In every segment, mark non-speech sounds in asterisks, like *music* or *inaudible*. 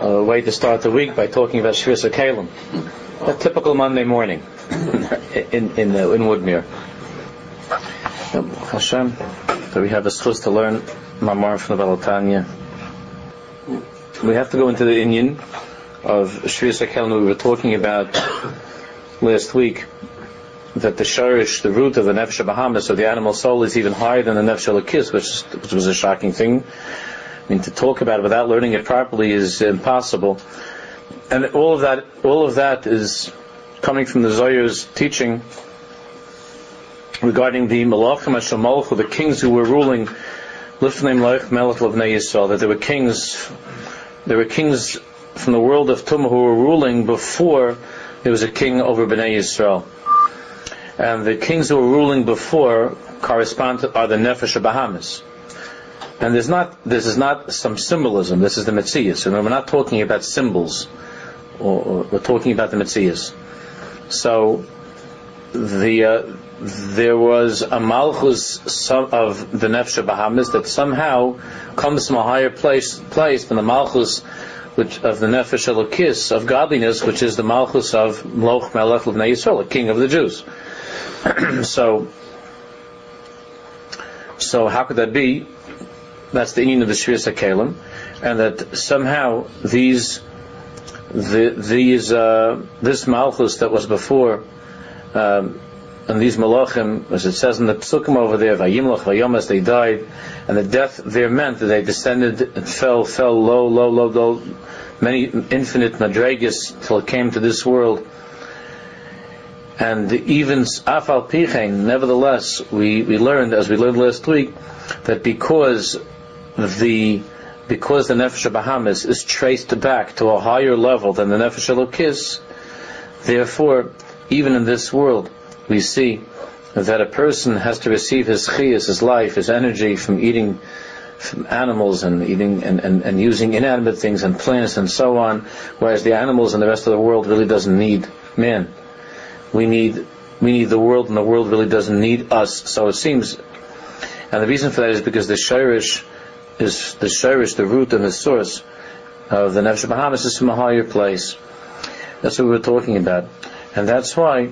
a way to start the week by talking about Shvis Kalim, a typical Monday morning *laughs* in in uh, in Woodmere. Hashem, so we have a schus to learn Mamar from the Balatanya. We have to go into the Inyan of Shvis Kalim we were talking about *coughs* last week. That the sharish, the root of the nefesh Bahamas, of the animal soul, is even higher than the nefesh which, which was a shocking thing. I mean, to talk about it without learning it properly is impossible. And all of that, all of that is coming from the Zoyer's teaching regarding the Malachim Hashemalchu, the kings who were ruling Lifnim Leich Melech Levnei Yisrael, that there were kings, there were kings from the world of Tumah who were ruling before there was a king over Bnei Yisrael. And the kings who were ruling before correspond to, are the Nefesh of Bahamas. And there's not, this is not some symbolism, this is the Metzias. And we're not talking about symbols, or, or we're talking about the Metzias. So, the, uh, there was a Malchus of the Nefesh Bahamas that somehow comes from a higher place, place than the Malchus which, of the Nefesh Elokis, of godliness, which is the Malchus of Loch Melech Levnei Yisrael, king of the Jews. *clears throat* so, so how could that be? That's the union of the Shvius HaKelim, and that somehow these, the, these, uh, this Malchus that was before, um, and these Malachim, as it says in the Psukim over there, Vayimlach, Vayomas, they died, and the death there meant that they descended and fell, fell low, low, low, low, many infinite madregas till it came to this world. And even Afal Pichein, nevertheless, we, we learned, as we learned last week, that because the because the nefesh Bahamas is traced back to a higher level than the nefesh Elokis, therefore, even in this world, we see that a person has to receive his chiyas, his life, his energy from eating from animals and eating and, and, and using inanimate things and plants and so on, whereas the animals and the rest of the world really doesn't need man. We need we need the world and the world really doesn't need us. So it seems and the reason for that is because the shirish is the shirish, the root and the source of the Nefesh Bahamas is from a higher place. That's what we were talking about. And that's why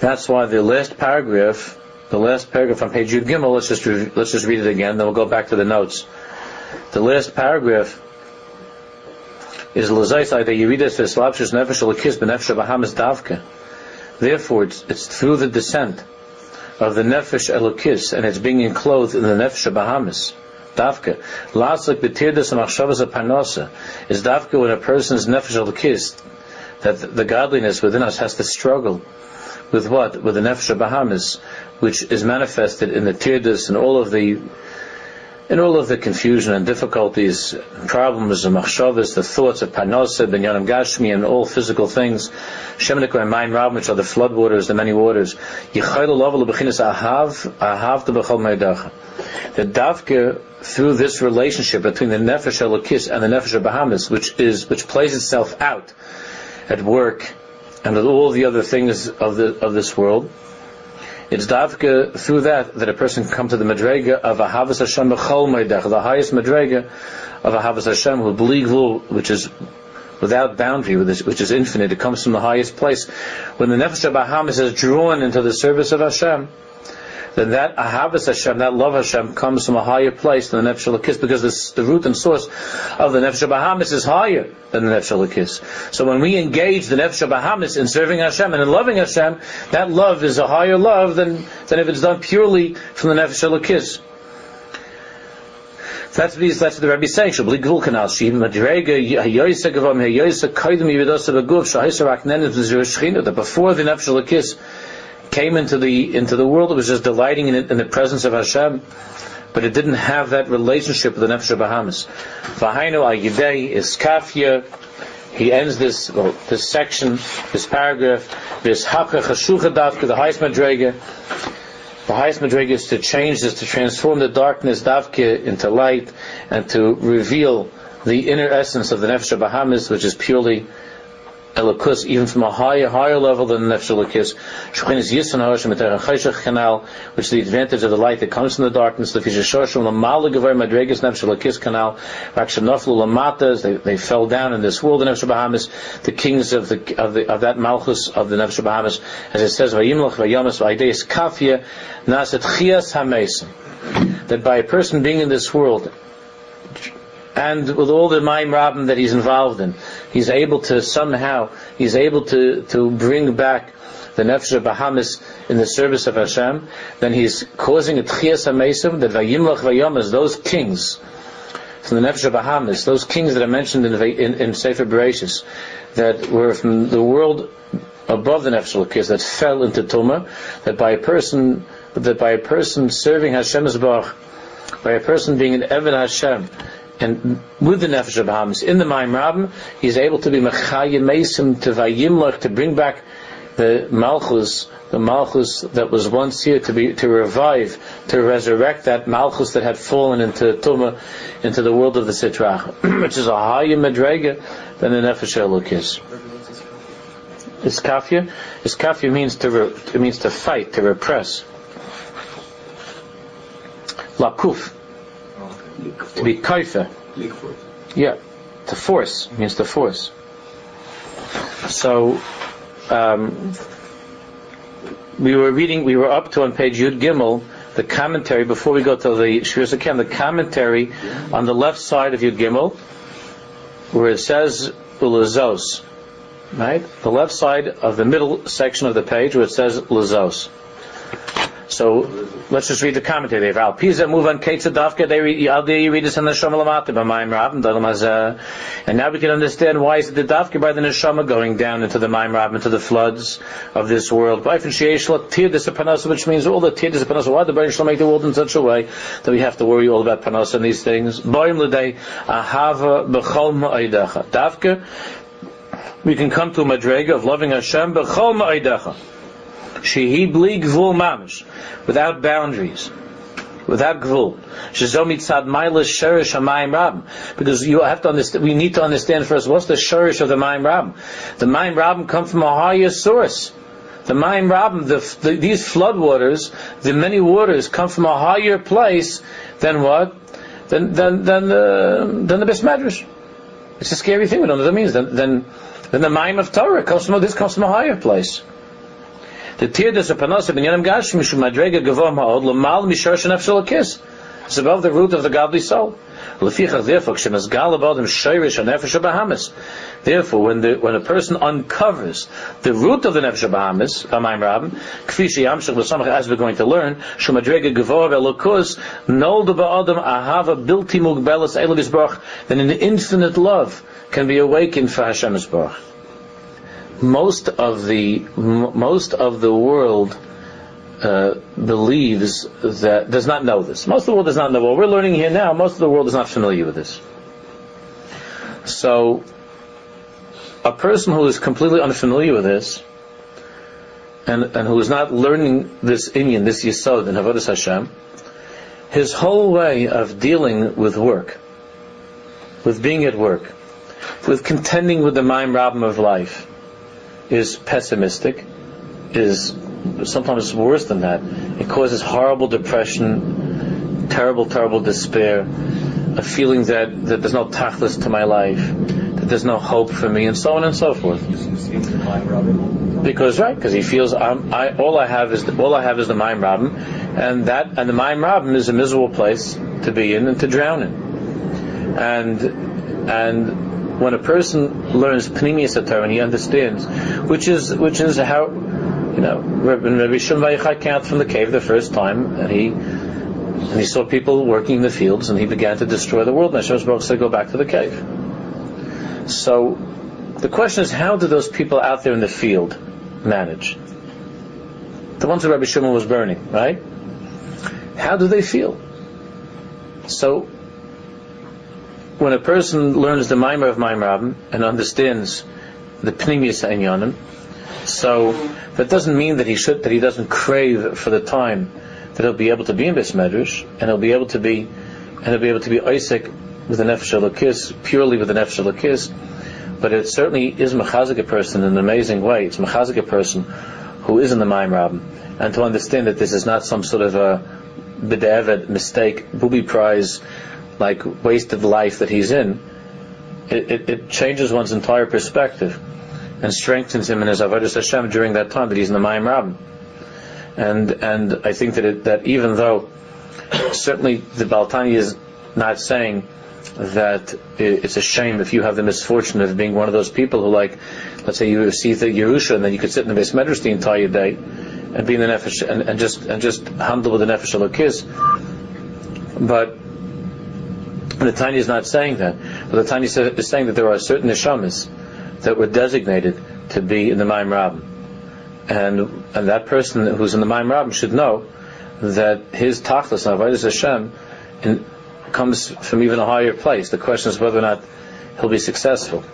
that's why the last paragraph, the last paragraph on page Yud Gimel, let's just re- let's just read it again, then we'll go back to the notes. The last paragraph is Lazais the Yeridas Veslapshus Nefesh Alakis Benefesh Bahamas Davka. Therefore, it's, it's through the descent of the Nefesh Elokis, and it's being enclosed in the Nefesh Bahamas. Davka. Laslik betirdas machshavas of parnasa is davka when a person's nefesh elokis, that the godliness within us has to struggle with what? With the nefesh Bahamas, which is manifested in the tirdas and all of the in all of the confusion and difficulties, problems, the machshavas, the thoughts of panosa, binyanim gashmi, and all physical things, shemenik and mind rab, which are the flood waters, the many waters, yichayla level bechinas ahav, ahav to bechol me'edacha. The davke through this relationship between the nefesh elokis and the nefesh Bahamas, which is which plays itself out at work and with all the other things of the of this world, it's davka through that that a person can come to the madrega of Ahavas Hashem B'chol the highest madrega of Ahavas Hashem, which is without boundary, which is infinite. It comes from the highest place. When the nefesh of Bahamas is drawn into the service of Hashem, then that ahavas Hashem, that love Hashem, comes from a higher place than the nefesh Elokis, because this, the root and source of the nefesh Bahamas is higher than the nefesh Elokis. So when we engage the nefesh Bahamas in serving Hashem and in loving Hashem, that love is a higher love than, than if it's done purely from the nefesh Elokis. That's what, that's what the Rebbe is saying. Shabli Gvul Kanal, She Madrega, Hayoisa Gavam, Hayoisa Kaidim Yividosa Beguv, Shahaisa Raknenet, Zirashchina, that before the Nefesh Elokis, came into the into the world, it was just delighting in, it, in the presence of Hashem, but it didn't have that relationship with the Nefesh Bahamas. V'hainu al is kafya. He ends this well, this section, this paragraph, this hakra chashucha the highest madrega. The highest madrega is to change this, to transform the darkness davka into light, and to reveal the inner essence of the Nefesh Bahamas, which is purely Elokus, even from a higher, higher level than the Nefesh Elokus. Shekhinus Yisan Hashem, Chayshach canal, which is the advantage of the light that comes from the darkness. The Fisher Shoshim, Lamala Gevar Madregas Nefesh Elokus canal, Rakshanoflu Lamatas, they, they fell down in this world, the Nefesh Bahamas, the kings of the, of the, of that Malchus of the Nefesh Bahamas, as it says, Vayimlach Vayamas Vaydeis Kafia, Naset Chias HaMesim. That by a person being in this world, and with all the Maim Rabin that he's involved in, he's able to somehow, he's able to, to bring back the Nefesh of Bahamas in the service of Hashem, then he's causing a Tchias HaMesim, that Vayimlach Vayamas, those kings, from the Nefesh of Bahamas, those kings that are mentioned in, in, in Sefer Bereshis, that were from the world above the Nefesh Lakis, that fell into Tumah, that by a person, that by a person serving Hashem's Baruch, by a person being an Eved Hashem, and with the Nefesh of Bahamas in the Maim Rabim, he's able to be Mechayim Mesim to Vayimlach, to bring back the Malchus, the Malchus that was once here to be, to revive, to resurrect that Malchus that had fallen into Tuma, into the world of the Sitrach, *clears throat* which is a higher Madrega than the Nefesh Elokis. Iskafia? Iskafia means to, re, it means to fight, to repress. Lakuf to be kaifa. Yeah, to force means to force. So, um, we were reading, we were up to on page Yud Gimel, the commentary, before we go to the Shvius Akem, the commentary on the left side of Yud Gimel, where it says Ulazos, right? The left side of the middle section of the page where it says Lazos. So let's just read the commentary there. Al Pisa move on Ketzadavka. They read. You read this in the Shama Lamata b'Mayim Rabim And now we can understand why is it the Davka by the Neshama going down into the Mayim Rabim into the floods of this world. Which means all the tir panasa. Why the Baruch Shalom make the world in such a way that we have to worry all about panasa and these things. Boim l'day ahava b'chol ma'idecha. Davka. We can come to a madrega of loving Hashem b'chol ma'idecha. Shehi bli gvul mamish, without boundaries, without gvul. Shezomit tzad mailas sherish hamayim rab. Because you have to understand, we need to understand first, what's the sherish of the mayim rab? The mayim rab come from a higher source. The mayim rab, the, the, these flood waters, the many waters come from a higher place than what? Than, than, than the, than the Besmedrash. It's a scary thing, we don't know what that means. Then, then, then the mayim of Torah comes from, this comes from a higher place. The tirdas of panosim in yanim gashmi shu madrega gavom ha'od l'mal mishar. It's above the root of the godly soul. Lefichach therefore k'shemazgal about him shayrish nefesh bahamis. Therefore, when the when a person uncovers the root of the nefesh bahamis, amayim rabim, kfi sheyamshach l'samach as we're going to learn, shu madrega gavor ve'lokus nolda ba'adam ahava bilti then an infinite love can be awakened for Hashem's baruch most of the most of the world uh, believes that does not know this. Most of the world does not know what we're learning here now. Most of the world is not familiar with this. So, a person who is completely unfamiliar with this, and, and who is not learning this Inyan, this Yisod in Havodas Hashem, his whole way of dealing with work, with being at work, with contending with the mind problem of life, is pessimistic, is sometimes worse than that. It causes horrible depression, terrible, terrible despair, a feeling that, that there's no tachlis to my life, that there's no hope for me, and so on and so forth. Because right, because he feels I, all I have is all I have is the mind rabim, and that and the mind rabim is a miserable place to be in and to drown in, and and when a person learns Pnimius Torah and he understands, which is which is how you know when Rabbi Shimon came out from the cave the first time and he and he saw people working in the fields and he began to destroy the world. And Hashem said, "Go back to the cave." So the question is, how do those people out there in the field manage? The ones that Rabbi Shimon was burning, right? How do they feel? So when a person learns the Maimer of Maimer and understands the Pnimius Einyanim, so that doesn't mean that he should that he doesn't crave for the time that he'll be able to be in this medrash and he'll be able to be and he'll be able to be Isaac with the Nefesh purely with the Nefesh but it certainly is mechazik a person in an amazing way. It's mechazik a person who is in the Maim Rabin, and to understand that this is not some sort of a bedavid mistake, booby prize, like wasted life that he's in. It, it, it, changes one's entire perspective and strengthens him in his avodas Hashem during that time that he's in the Rabin. And and I think that it, that even though certainly the Baltani is not saying that it's a shame if you have the misfortune of being one of those people who like, let's say you see the Yerusha and then you could sit in the base medrash the entire day and be in the nefesh and, and just and just handle with the nefesh alokis. But the Tanya is not saying that. But the Tanya is saying that there are certain neshamas that were designated to be in the Maim. And and that person who's in the Maim should know that his tachlis, Avodah Hashem, in, comes from even a higher place. The question is whether or not he'll be successful.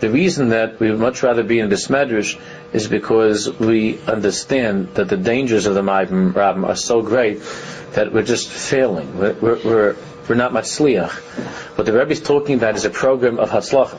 The reason that we would much rather be in this medrash is because we understand that the dangers of the Maim are so great that we're just failing. We're, we're, we're, we're not matzliach. What the Rebbe is talking about is a program of hatzlacha.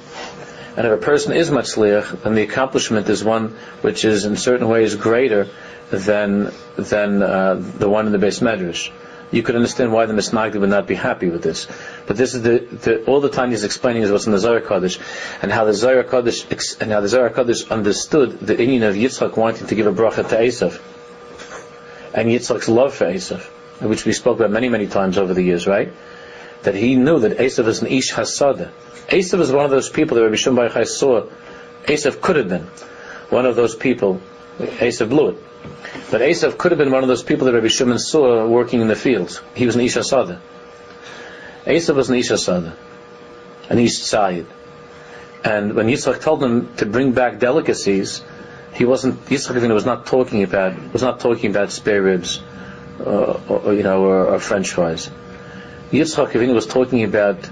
And if a person is matzliach, then the accomplishment is one which is in certain ways greater than than uh, the one in the base medrash you could understand why the Misnagdi would not be happy with this. But this is the, the all the time he's explaining is what's in the Zohar Kodesh, and how the Zohar Kodesh and how the Zohar Kodesh understood the Inyan of Yitzchak wanting to give a bracha to Esav, and Yitzchak's love for Esav, which we spoke about many many times over the years, right? That he knew that Esav is an Ish Hasada. Esav is one of those people that Rabbi Shimon Bar saw. Esav could have been one of those people. Esav blew it but Esav could have been one of those people that Rabbi Shimon saw working in the fields. He was an Isha Sada. Esav was an Isha Sada, an Ish Tzayid. And when Yitzchak told him to bring back delicacies, he wasn't. Yitzchak was not talking about was not talking about spare ribs, uh, or, you know, or, or French fries. Yitzchak was talking about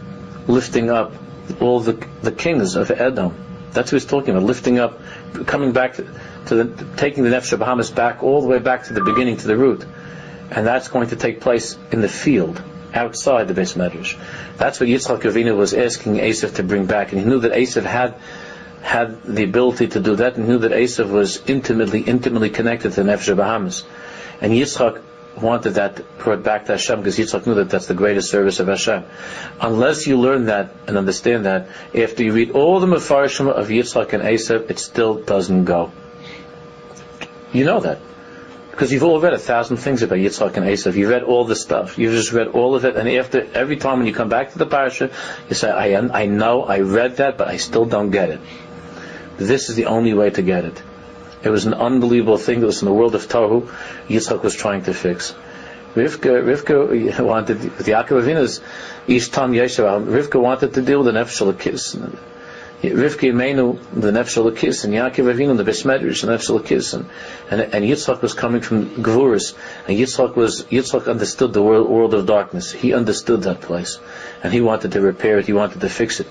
lifting up all the the kings of Edom. That's what he's talking about, lifting up, coming back to, to the, taking the Nefesh Bahamas back all the way back to the beginning, to the root. And that's going to take place in the field, outside the base medrash. That's what Yitzchak Avinu was asking Esav to bring back, and he knew that Esav had had the ability to do that, and knew that Esav was intimately, intimately connected to the Nefesh Bahamas. And Yitzchak wanted that brought back to Hashem because Yitzchak knew that that's the greatest service of Hashem. Unless you learn that and understand that, after you read all the Mefarshim of Yitzchak and Esav, it still doesn't go. You know that. Because you've all read a thousand things about Yitzchak and Esav. You've read all the stuff. You've just read all of it. And after every time when you come back to the parasha, you say, I, I know, I read that, but I still don't get it. This is the only way to get it. It was an unbelievable thing. That was in the world of Tohu, Yitzchak was trying to fix. Rivka, Rivka wanted, with Yaakov Avinu's Tam Yeshav, Rivka wanted to deal with the Nefesh kiss. Rivka Imenu, the Nefesh kiss, and Yaakov Avinu, the Besmedrish, the Nefesh kiss, and, and, and Yitzchak was coming from Gvuris, and Yitzchak was, Yitzchak understood the world, world of darkness. He understood that place, and he wanted to repair it, he wanted to fix it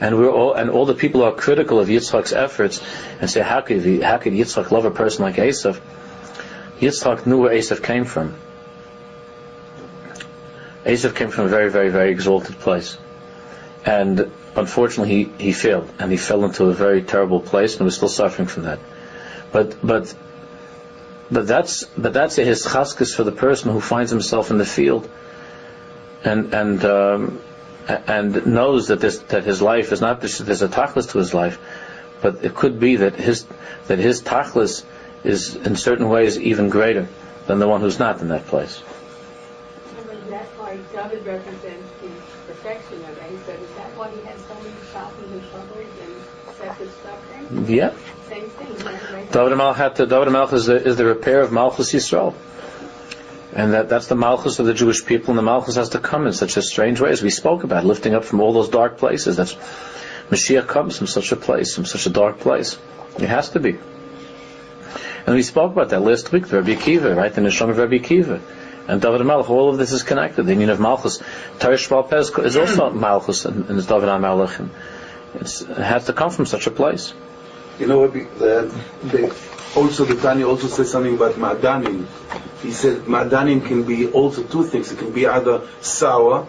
and we're all and all the people are critical of Yitzchak's efforts and say how could how could Yitzchak love a person like Esav? Yitzchak knew where Esav came from. Esav came from a very very very exalted place, and unfortunately he, he failed and he fell into a very terrible place and was still suffering from that. But but but that's but that's a his chaskas for the person who finds himself in the field and and um, and knows that this that his life is not there's a tachlis to his life, but it could be that his that his tachlis is in certain ways even greater than the one who's not in that place. that's why David represents the perfection of. Is that why he has so many shopping and troubles and suffering? Yeah. Same thing. David Malch David is the, is the repair of Malchus Yisrael. And that, that's the Malchus of the Jewish people, and the Malchus has to come in such a strange way, as we spoke about, lifting up from all those dark places. That's Mashiach comes from such a place, from such a dark place. It has to be. And we spoke about that last week, Rabbi Akiva, right? The Nisham of Rabbi Akiva. And David Malach, all of this is connected. The union of Malchus. Tarish Pez is also *clears throat* Malchus and, and David Malach. It has to come from such a place. You know what? Uh, the, also, the Tanya also says something about ma'adanim. He said ma'adanim can be also two things. It can be either sour,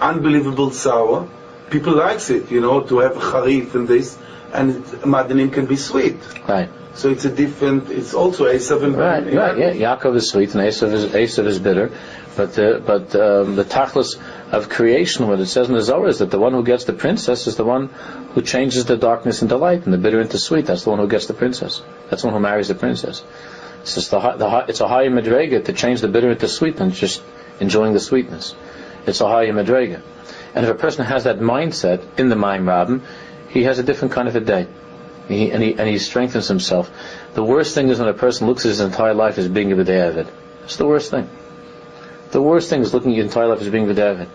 unbelievable sour, people likes it, you know, to have charif and this, and madanim can be sweet. Right. So it's a different. It's also Esav and Right, right, yeah. Yaakov is sweet and Esav is, Esav is bitter. But, uh, but um, the tachlis of creation, what it says in the Zohar, is that the one who gets the princess is the one who changes the darkness into light and the bitter into sweet. That's the one who gets the princess. That's the one who marries the princess. It's, just the, the, it's a higher madrega to change the bitter into sweet than just enjoying the sweetness. It's a higher madrega. And if a person has that mindset in the mind Rabin, he has a different kind of a day. He, and, he, and he strengthens himself. The worst thing is when a person looks at his entire life as being a B'david. It's the worst thing. The worst thing is looking at your entire life as being B'david.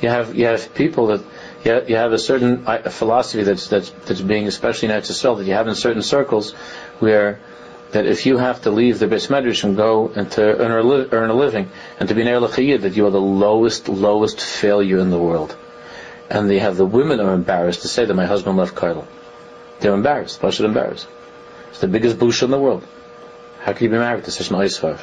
You have, you have people that, you have, you have a certain uh, philosophy that's, that's, that's being, especially in Eretz that you have in certain circles where that if you have to leave the Beis Medrash and go and to earn a, li- earn a living and to be Ner L'chayid, that you are the lowest, lowest failure in the world. And they have the women are embarrassed to say that my husband left Kaidal. They're embarrassed. Why should embarrassed? It's the biggest bush in the world. How can you be married to such an Eisvar?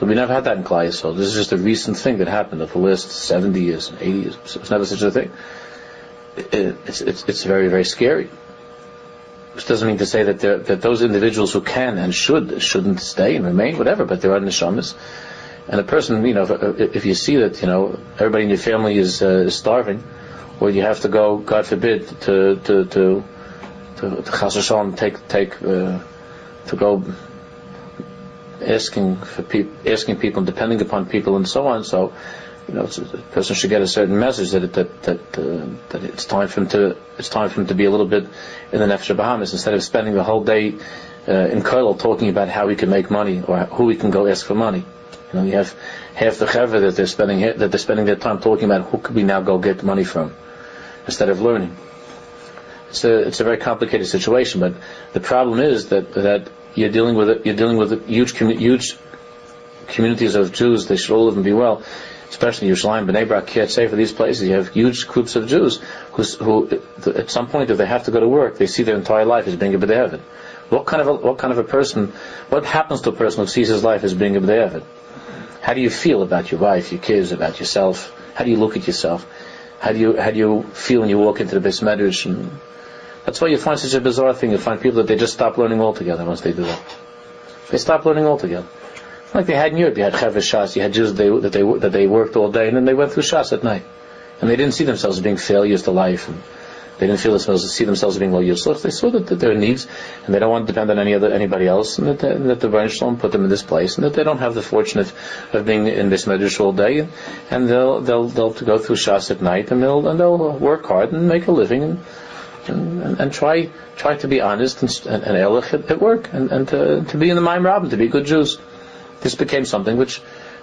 But we never had that in Klal Yisrael. This is just a recent thing that happened over the last 70 years, 80 years. It's never such a thing. It- it- It's, it's, it's very, very scary. Which doesn't mean to say that, there- that those individuals who can and should, shouldn't stay and remain, whatever, but there are neshamas. And a person, you know, if, if you see that, you know, everybody in your family is, uh, is starving, or you have to go, God forbid, to, to, to, to, to V'Shalom, take, take, uh, to go asking for people, asking people, depending upon people, and so on. So, you know, it's, a person should get a certain message that it, that that uh, that it's time for him to it's time for him to be a little bit in the nefesh Bahamas instead of spending the whole day uh, in Koilel talking about how he can make money or who he can go ask for money. You know, you have half the chaver that they're spending that they're spending their time talking about who could we now go get money from instead of learning. It's a it's a very complicated situation, but the problem is that that you're dealing with it, you're dealing with huge huge communities of Jews. They should all live and be well, especially Yerushalayim, Bnei Brak, Kiryat Sefer. These places, you have huge groups of Jews who, at some point, if they have to go to work, they see their entire life as being a b'de'evid. What kind of a, what kind of a person? What happens to a person who sees his life as being a b'de'evid? How do you feel about your wife, your kids, about yourself? How do you look at yourself? How do you how do you feel when you walk into the Beis Medrash? And that's why you find such a bizarre thing. You find people that they just stop learning altogether once they do that. They stop learning altogether. Like they had in Europe, you had Chavis Shas, you had Jews that they, that they that they worked all day, and then they went through Shas at night, and they didn't see themselves as being failures to life, and they didn't feel themselves see themselves as being low useless. They saw that, that there are needs, and they don't want to depend on any other anybody else, and that, the- and that the Baruch Shalom put them in this place, and that they don't have the fortune of, of being in this medrash all day, and, and they'll they'll they'll go through Shas at night, and they'll and they'll work hard and make a living, and and, and, try try to be honest and, and, and at, work, and, and to, to be in the Maim Rabbin, to be good Jews. This became something which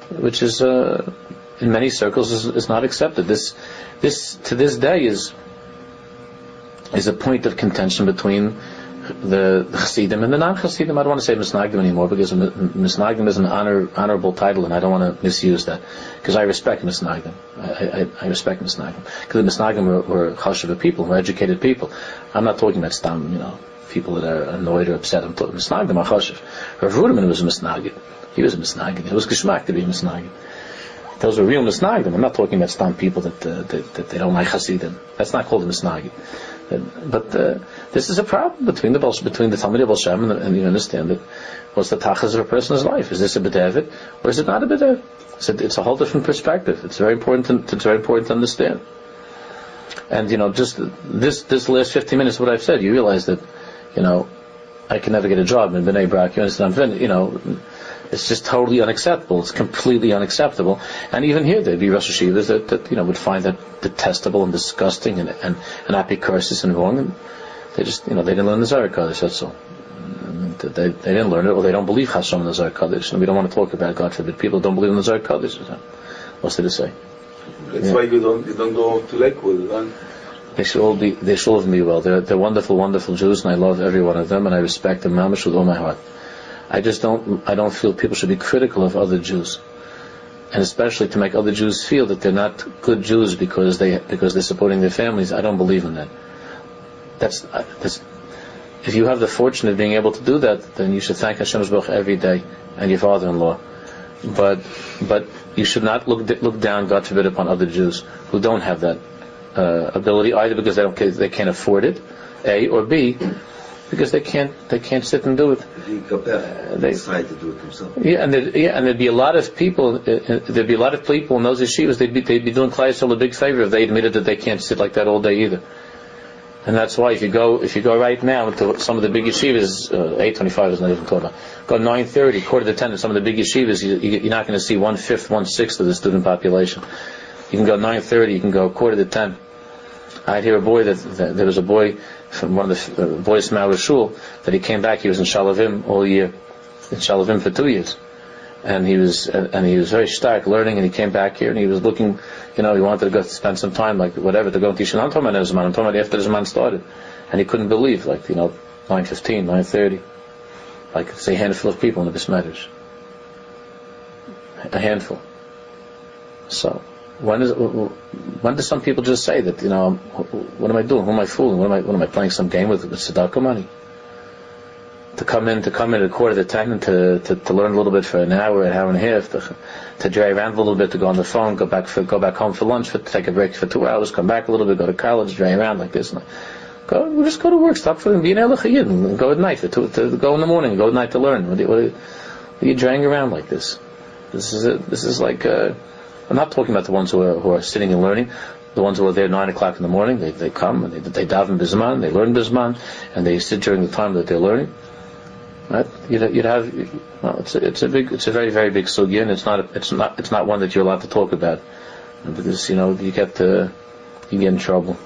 which is uh, in many circles is, is not accepted. This this to this day is is a point of contention between the, Chassidim and the non-Chassidim. I don't want to say Misnagdim anymore because Misnagdim is an honor, honorable title, and I don't want to misuse that because I respect Misnagdim. I, I, I respect Misnagdim because the Misnagdim were, were chashuva people, were educated people. I'm not talking about stam, you know, people that are annoyed or upset. I'm talking Misnagdim are chashuv. Rav Ruderman was a Misnagdim. He was a Misnagdim. It was geschmack to be a Misnagdim. Those are real misnagdim. I'm not talking about stam people that, uh, that, that they don't like Hasidim. That's not called a misnagdim. But uh, this is a problem between the between the Talmud of Shem and, the, and you understand it. what's the tachas of a person's life? Is this a bedavid or is it not a bedavid? It's a, it's a whole different perspective. It's very important. To, it's very important to understand. And you know, just this this last 15 minutes, what I've said, you realize that you know I can never get a job in Bnei Brak. You understand? You know, it's just totally unacceptable. It's completely unacceptable. And even here, there'd be Rosh Hashivas that, that, you know, would find that detestable and disgusting and, and, and apicursis and wrong. And they just, you know, they didn't learn the Zohar Kodesh, that's all. They, they didn't learn it, or they don't believe Hashem in the Zohar Kodesh. And we don't want to talk about, God forbid, people don't believe in the Zohar Kodesh. What's there to say? That's Yeah. why you don't you don't go to Lakewood. Right? They should all be, they should all be well. They're, they're wonderful, wonderful Jews, and I love every one of them, and I respect them, mamish, with all my heart. I just don't, I don't feel people should be critical of other Jews. And especially to make other Jews feel that they're not good Jews because they, because they're supporting their families. I don't believe in that. That's, uh, that's, if you have the fortune of being able to do that, then you should thank Hashem's Baruch every day, and your father-in-law. But, but you should not look, look down, God forbid, upon other Jews who don't have that uh, ability, either because they don't they can't afford it, a or b because they can't they can't sit and do it. they decide to do it themselves. Yeah, and there, yeah, and there'd be a lot of people. Uh, uh, there'd be a lot of people in those yeshivas. They'd be they'd be doing Klai a big favor if they admitted that they can't sit like that all day either. And that's why if you go if you go right now to some of the big yeshivas, uh, eight twenty five is not even talking about. Go nine thirty, quarter to ten. In some of the big yeshivas, you, you're not going to see one fifth, one sixth of the student population. You can go nine thirty. You can go quarter to ten. I'd hear a boy that, that there was a boy from one of the uh, boys from our shul that he came back. He was in Shaalvim all year, in Shaalvim for two years, and he was and he was very stark learning. And he came back here and he was looking, you know, he wanted to go spend some time, like whatever, to go and teach. And I'm talking about Zman. I'm talking about after Zman started, and he couldn't believe, like you know, 9:15, 9:30, like say a handful of people in the Bismedrish, a handful. So when is when do some people just say that you know what am I doing? Who am I fooling? What am I what am I playing some game with with tzedakah money? To come in to come in at a quarter to ten and to, to, to learn a little bit for an hour, an hour and a half, to, to drive around a little bit, to go on the phone, go back for go back home for lunch, for, take a break for two hours, come back a little bit, go to college, drive around like this. Go, just go to work. Stop for be an. Go at night for two, to go in the morning. Go at night to learn. What are, what are, what are you around like this? This is a, this is like. I'm not talking about the ones who are, who are sitting and learning. The ones who are there nine o'clock in the morning, they, they come and they, they daven bisman, they learn bisman, and they sit during the time that they're learning. Right? You'd, you'd have, well, it's a, it's a big, it's a very, very big sugya, and it's not, it's not, it's not one that you're allowed to talk about because you know you get, to, you get in trouble.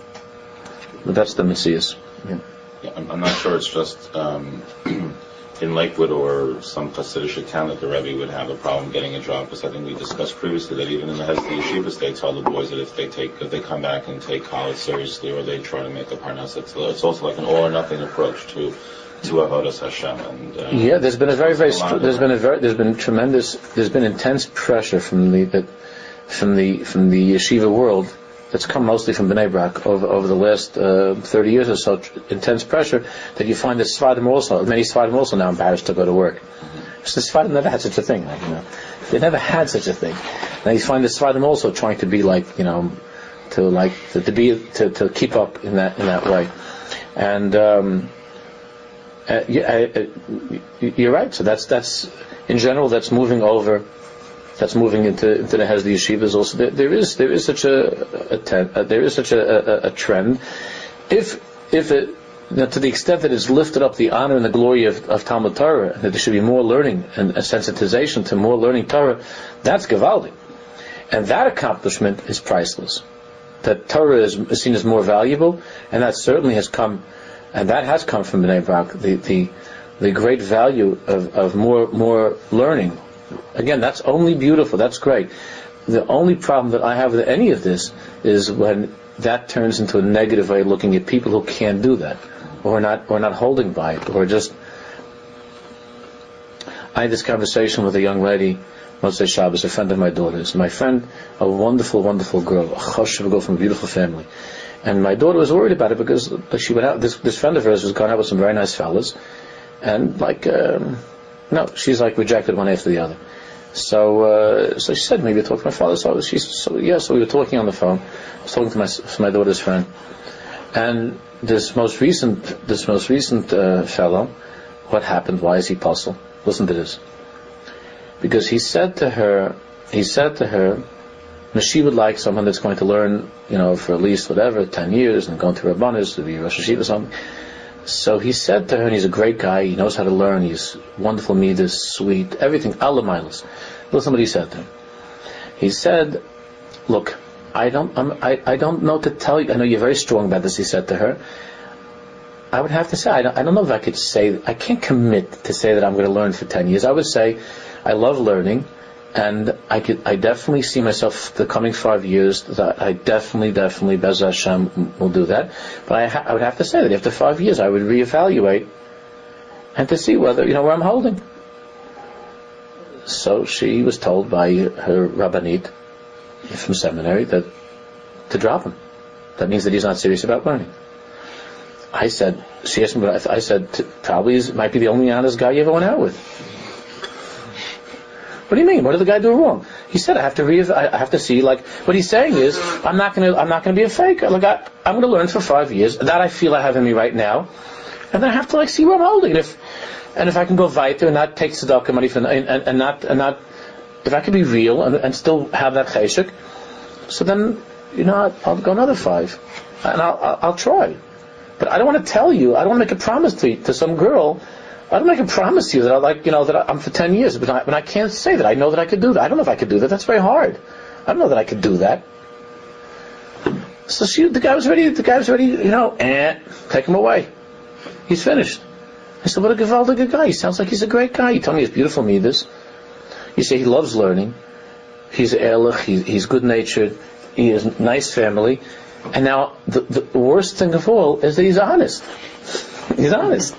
But that's the messias. Yeah. yeah I'm, I'm, not sure it's just. Um, *clears throat* in Lakewood or some Hasidic town that the Rebbe would have a problem getting a job because I think we discussed previously that even in the Hasidic Yeshivas they tell the boys that if they take if they come back and take college seriously or they try to make a parnas, it's, it's also like an all or nothing approach to to avodas Hashem. And uh, yeah, there's been a very very there's been a very there's been tremendous there's been intense pressure from the from the from the yeshiva world that's come mostly from Bnei Brak over, over the last uh, 30 years or so, tr- intense pressure, that you find that Sfadim also, many Sfadim also now embarrassed to go to work. So the Sfadim never had such a thing, like, you know. They never had such a thing. Now you find the Sfadim also trying to be like, you know, to like, to, to be, to, to keep up in that, in that way. And, um, uh, yeah, uh, you're right. So that's, that's, in general, that's moving over that's moving into into the Hesed yeshivas also. There, there is there is such a, a, ten, a uh, there is such a, a, trend. If if it know, to the extent that it's lifted up the honor and the glory of, of Talmud Torah, that there should be more learning and a sensitization to more learning Torah, that's Gavaldi. And that accomplishment is priceless. That Torah is, is seen as more valuable, and that certainly has come, and that has come from Bnei Brak, the, the, the great value of, of more, more learning, Again, that's only beautiful. That's great. The only problem that I have with any of this is when that turns into a negative way of looking at people who can't do that, or not, or not holding by it, or just. I had this conversation with a young lady, Motzei Shabbos, a friend of my daughter's. My friend, a wonderful, wonderful girl, a chashuv girl from a beautiful family. And my daughter was worried about it because she went out, this, this friend of hers was going out with some very nice fellas, and like, um, no, she's like rejected one after the other. So, uh, so she said, maybe talk to my father. So she, so yeah, so we were talking on the phone. I was talking to my, to my daughter's friend. And this most recent, this most recent, uh, fellow, what happened? Why is he puzzled? Listen to this. Because he said to her, he said to her, she would like someone that's going to learn, you know, for at least whatever, 10 years and go to Rabbanis to be Rosh Hashiva or something. So he said to her, and he's a great guy, he knows how to learn, he's wonderful midas, sweet, everything, alamilas. Listen what he said to him. He said, look, I don't, I'm, I, I don't know to tell you, I know you're very strong about this, he said to her. I would have to say, I don't, I don't know if I could say, I can't commit to say that I'm going to learn for 10 years. I would say, I love learning, and I could, I definitely see myself the coming five years that I definitely, definitely, Bez Hashem will do that. But I, ha- I would have to say that after five years, I would reevaluate and to see whether you know where I'm holding. So she was told by her rabbanit from seminary that to drop him. That means that he's not serious about learning. I said, she asked me, I said, probably he might be the only honest guy you ever went out with. What do you mean? What did the guy do wrong? He said, I have to re- I have to see, like, what he's saying is, I'm not gonna, I'm not gonna be a faker. Like, I, I'm gonna learn for five years. That I feel I have in me right now. And then I have to, like, see where I'm holding. And if, and if I can go weiter and not take tzedakah money and, and, and not, and not, if I can be real and, and still have that cheshik, so then, you know, I'll, I'll go another five. And I'll, I'll, I'll try. But I don't want to tell you, I don't want to make a promise to, to some girl I don't make a promise you that I like, you know, that I'm for 10 years, but I, but I can't say that. I know that I could do that. I don't know if I could do that. That's very hard. I don't know that I could do that. So she, the guy was ready, the guy was ready, you know, eh, take him away. He's finished. I said, what a gewaldige guy. He sounds like he's a great guy. You tell me he's beautiful midas. You say he loves learning. He's ehrlich. He's, he's good-natured. He has nice family. And now, the, the worst thing of all is that he's honest. He's honest.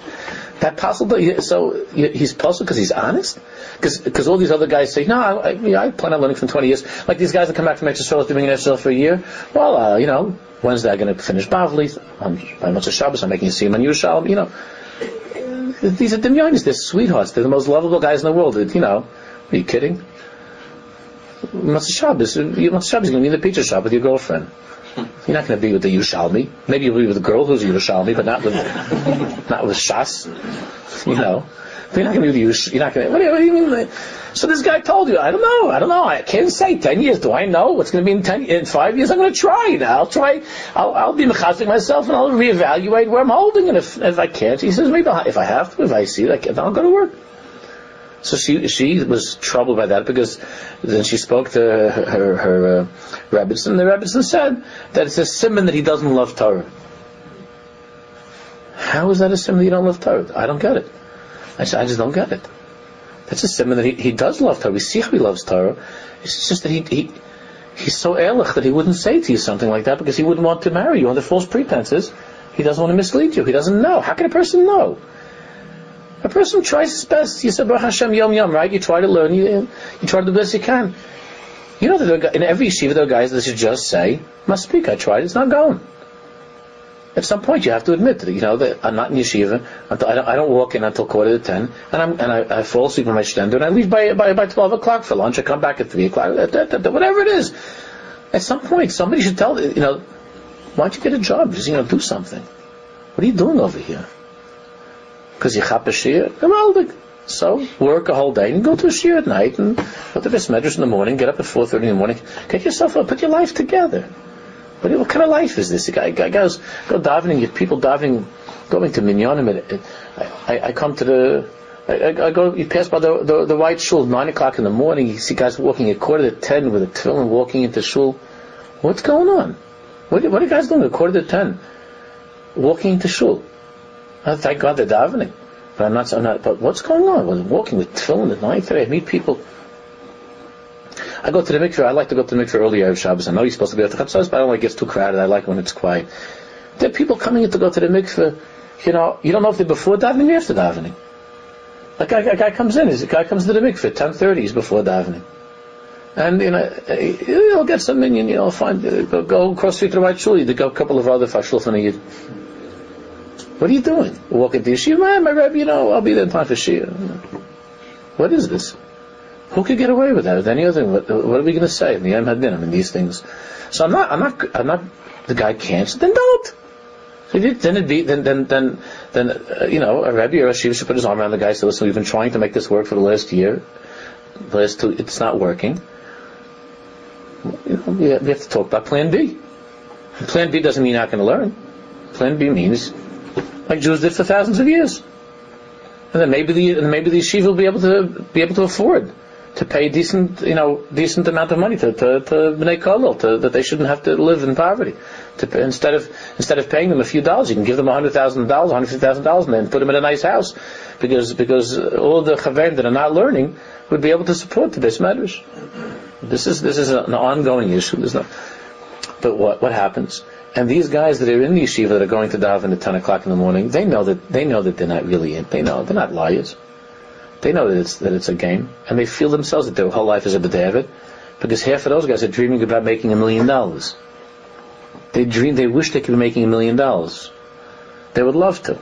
That possible? So he's puzzled because he's honest? Because all these other guys say, no, I, I, I, plan on learning from 20 years. Like these guys that come back from Extra after being in Extra for a year. Well, uh, you know, Wednesday I'm going to finish Bavli. On, on Motzei Shabbos I'm making a Siyum on Yerushalm. You know, these are Demyonis. They're sweethearts. They're the most lovable guys in the world. You know, are you kidding? Motzei Shabbos, Motzei Shabbos is going to be in the pizza shop with your girlfriend. You're not going to be with the Yerushalmi. Maybe you'll be with a girl who's a Yerushalmi, but not with *laughs* not with Shas. You know, but you're not going to be with Yush. You're not going to. What do, you, what do you mean? So this guy told you, I don't know, I don't know, I can't say. Ten years, do I know what's going to be in ten? In five years, I'm going to try. Now I'll try. I'll, I'll be mechazik myself, and I'll reevaluate where I'm holding. And if if I can't, he says maybe I'll, if I have to, if I see that, I'll go to work. So she she was troubled by that because then she spoke to her her, her uh, and the rabbis said that it's a simon that he doesn't love Torah. How is that a simon that you don't love Torah? I don't get it. I just, I just don't get it. That's a simon that he, he does love Torah. We see how he loves Torah. It's just that he, he he's so ehrlich that he wouldn't say to you something like that because he wouldn't want to marry you under false pretenses. He doesn't want to mislead you. He doesn't know. How can a person know? A person tries his best. You said, Baruch Hashem, Yom Yom, right? You try to learn, you, you try to do the best you can. You know that in every yeshiva there are guys that should just say, must speak, I tried, it's not going. At some point you have to admit that, you know, that I'm not in yeshiva, until, I, don't, I don't walk in until quarter to ten, and, and I, I fall asleep on my stender, and I leave by, by, by 12 o'clock for lunch, I come back at 3 o'clock, whatever it is. At some point somebody should tell, you know, why don't you get a job? Just, you know, do something. What are you doing over here? Because you chap a shir. So, work a whole day and go to a shir at night and go to this medrash in the morning, get up at 4.30 in the morning, get yourself up, put your life together. What, what kind of life is this? A guy, guy goes, go davening, you people davening, going to minyanim. I, I, I come to the, I, I, go, you pass by the, the, the white shul, 9 o'clock in the morning, you see guys walking at quarter to 10 with a tefillin walking into shul. What's going on? What, what are guys doing at quarter to 10? Walking into shul. Oh, thank God they're davening. But I'm not, I'm not, but what's going on? I was walking with tefillin at night today. I meet people. I go to the mikveh. I like to go to the mikveh early Erev Shabbos. I know you're supposed to be at the Chatzos, but I don't like it gets too crowded. I like when it's quiet. There are people coming in to go to the mikveh. You know, you don't know if they're before davening or after davening. A guy, a guy comes in. A guy comes to the mikveh. 10:30 is before davening. And you know, he'll get some minion. You know, find go, go across the street to the right shul. You go a couple of other fashul from what are you doing? Walk into yeshiva, my rabbi, you know, I'll be there in time for shia. What is this? Who could get away with that? With any other? What, what are we going to say in the Yom Hadin? I mean, these things. So I'm not. I'm not. I'm not. The guy can't. So then don't. then it be then then then then uh, you know a rabbi or a shiva should put his arm around the guy and say, "Listen, we've been trying to make this work for the last year. The last two, it's not working. You know, we have, to talk about Plan B. Plan B doesn't mean you're not going to learn. Plan B means like Jews did for thousands of years. And then maybe the maybe the yeshiva will be able to be able to afford to pay decent, you know, decent amount of money to to, to bnei kollel, to that they shouldn't have to live in poverty. To, instead of instead of paying them a few dollars, you can give them a hundred thousand dollars, hundred fifty thousand dollars, and then put them in a nice house, because because all the chaverim that are not learning would be able to support the base. This is this is an ongoing issue. There's no, but what what happens? And these guys that are in the yeshiva that are going to daven at 10 o'clock in the morning, they know that they know that they're not really in. They know they're not liars. They know that it's that it's a game, and they feel themselves that their whole life is a b'david, because half of those guys are dreaming about making a million dollars. They dream, they wish they could be making a million dollars. They would love to.